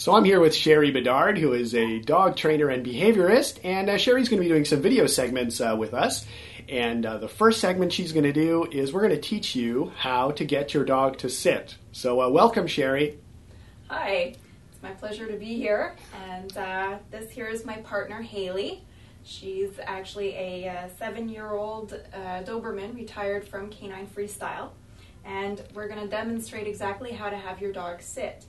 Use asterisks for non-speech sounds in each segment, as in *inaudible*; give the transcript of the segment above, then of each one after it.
So I'm here with Sherry Bedard, who is a dog trainer and behaviorist, and uh, Sherry's going to be doing some video segments uh, with us. And uh, the first segment she's going to do is we're going to teach you how to get your dog to sit. So uh, welcome, Sherry. Hi, it's my pleasure to be here. And uh, this here is my partner, Haley. She's actually a uh, seven-year-old Doberman, retired from Canine Freestyle. And we're going to demonstrate exactly how to have your dog sit.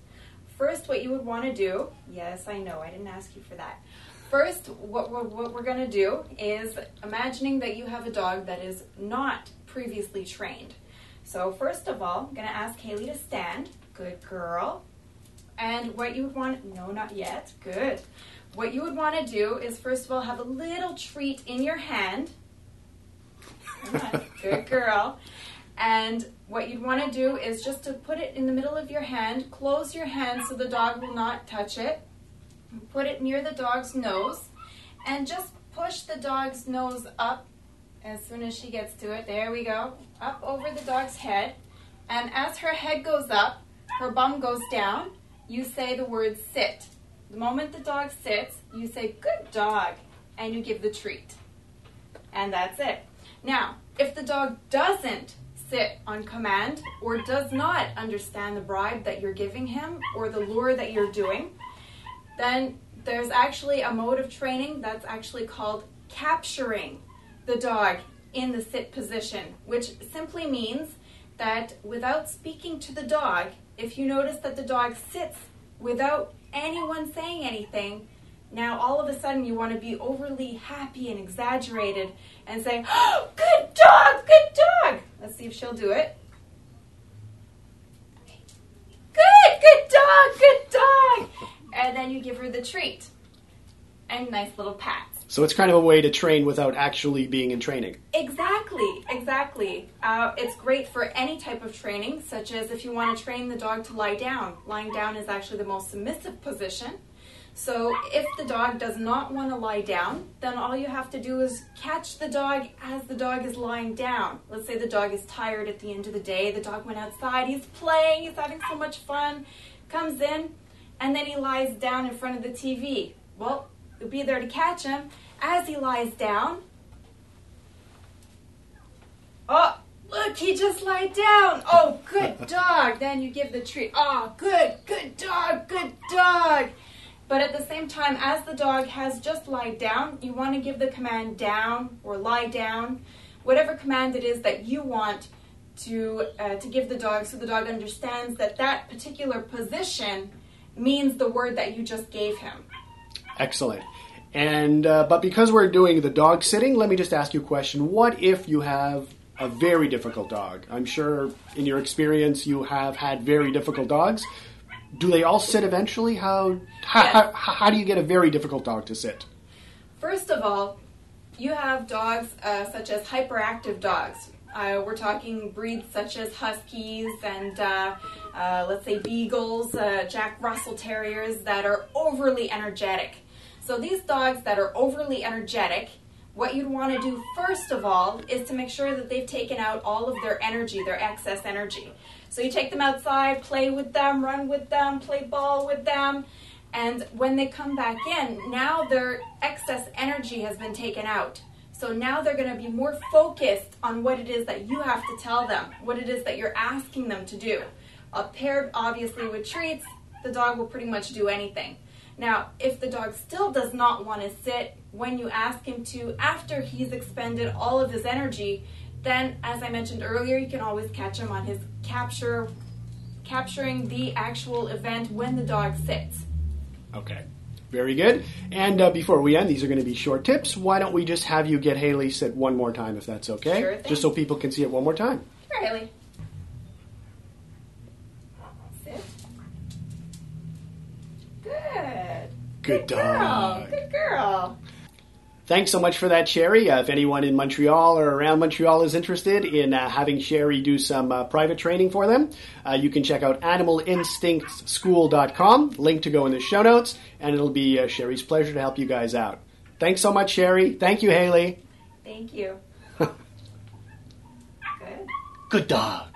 First, what you would want to do, yes, I know, I didn't ask you for that. First, what we're, what we're going to do is imagining that you have a dog that is not previously trained. So first of all, I'm going to ask Haley to stand. Good girl. And what you would want, no, not yet. Good. What you would want to do is first of all have a little treat in your hand. *laughs* Good girl. And what you'd want to do is just to put it in the middle of your hand, close your hand so the dog will not touch it. Put it near the dog's nose and just push the dog's nose up as soon as she gets to it. There we go. Up over the dog's head. And as her head goes up, her bum goes down, you say the word sit. The moment the dog sits, you say, good dog, and you give the treat. And that's it. Now, if the dog doesn't sit on command or does not understand the bribe that you're giving him or the lure that you're doing, then there's actually a mode of training that's actually called capturing the dog in the sit position, which simply means that without speaking to the dog, if you notice that the dog sits without anyone saying anything, now all of a sudden you want to be overly happy and exaggerated and say, oh, good dog, good dog. Let's see if she'll do it. Good, good dog, good dog. And then you give her the treat and nice little pats. So it's kind of a way to train without actually being in training. Exactly, exactly. Uh, it's great for any type of training, such as if you want to train the dog to lie down. Lying down is actually the most submissive position. So if the dog does not want to lie down, then all you have to do is catch the dog as the dog is lying down. Let's say the dog is tired at the end of the day, the dog went outside, he's playing, he's having so much fun, comes in, and then he lies down in front of the TV. Well, you'll be there to catch him as he lies down. Oh, look, he just lied down. Oh, good *laughs* dog. then you give the treat. Oh, good, good dog, good dog. But at the same time, as the dog has just lied down, you want to give the command down or lie down, whatever command it is that you want to, uh, to give the dog so the dog understands that that particular position means the word that you just gave him. Excellent. And uh, but because we're doing the dog sitting, let me just ask you a question. What if you have a very difficult dog? I'm sure in your experience you have had very difficult dogs do they all sit eventually? How how, yes. how, how, do you get a very difficult dog to sit? First of all, you have dogs uh, such as hyperactive dogs. Uh, we're talking breeds such as Huskies and uh, uh let's say Beagles, uh, Jack Russell Terriers that are overly energetic. So these dogs that are overly energetic, what you'd want to do first of all is to make sure that they've taken out all of their energy, their excess energy. So you take them outside, play with them, run with them, play ball with them. And when they come back in, now their excess energy has been taken out. So now they're going to be more focused on what it is that you have to tell them, what it is that you're asking them to do. Uh, paired obviously with treats, the dog will pretty much do anything. Now, if the dog still does not want to sit when you ask him to, after he's expended all of his energy, then, as I mentioned earlier, you can always catch him on his capture, capturing the actual event when the dog sits. Okay. Very good. And uh, before we end, these are going to be short tips. Why don't we just have you get Haley sit one more time, if that's okay? Sure. Just so people can see it one more time. Sure, Haley. Sit. Good. Good, Good dog. Girl. Good girl. Thanks so much for that, Sherry. Uh, if anyone in Montreal or around Montreal is interested in uh, having Sherry do some uh, private training for them, uh, you can check out animalinstinctschool.com. Link to go in the show notes, and it'll be uh, Sherry's pleasure to help you guys out. Thanks so much, Sherry. Thank you, Haley. Thank you. *laughs* Good. Good dog.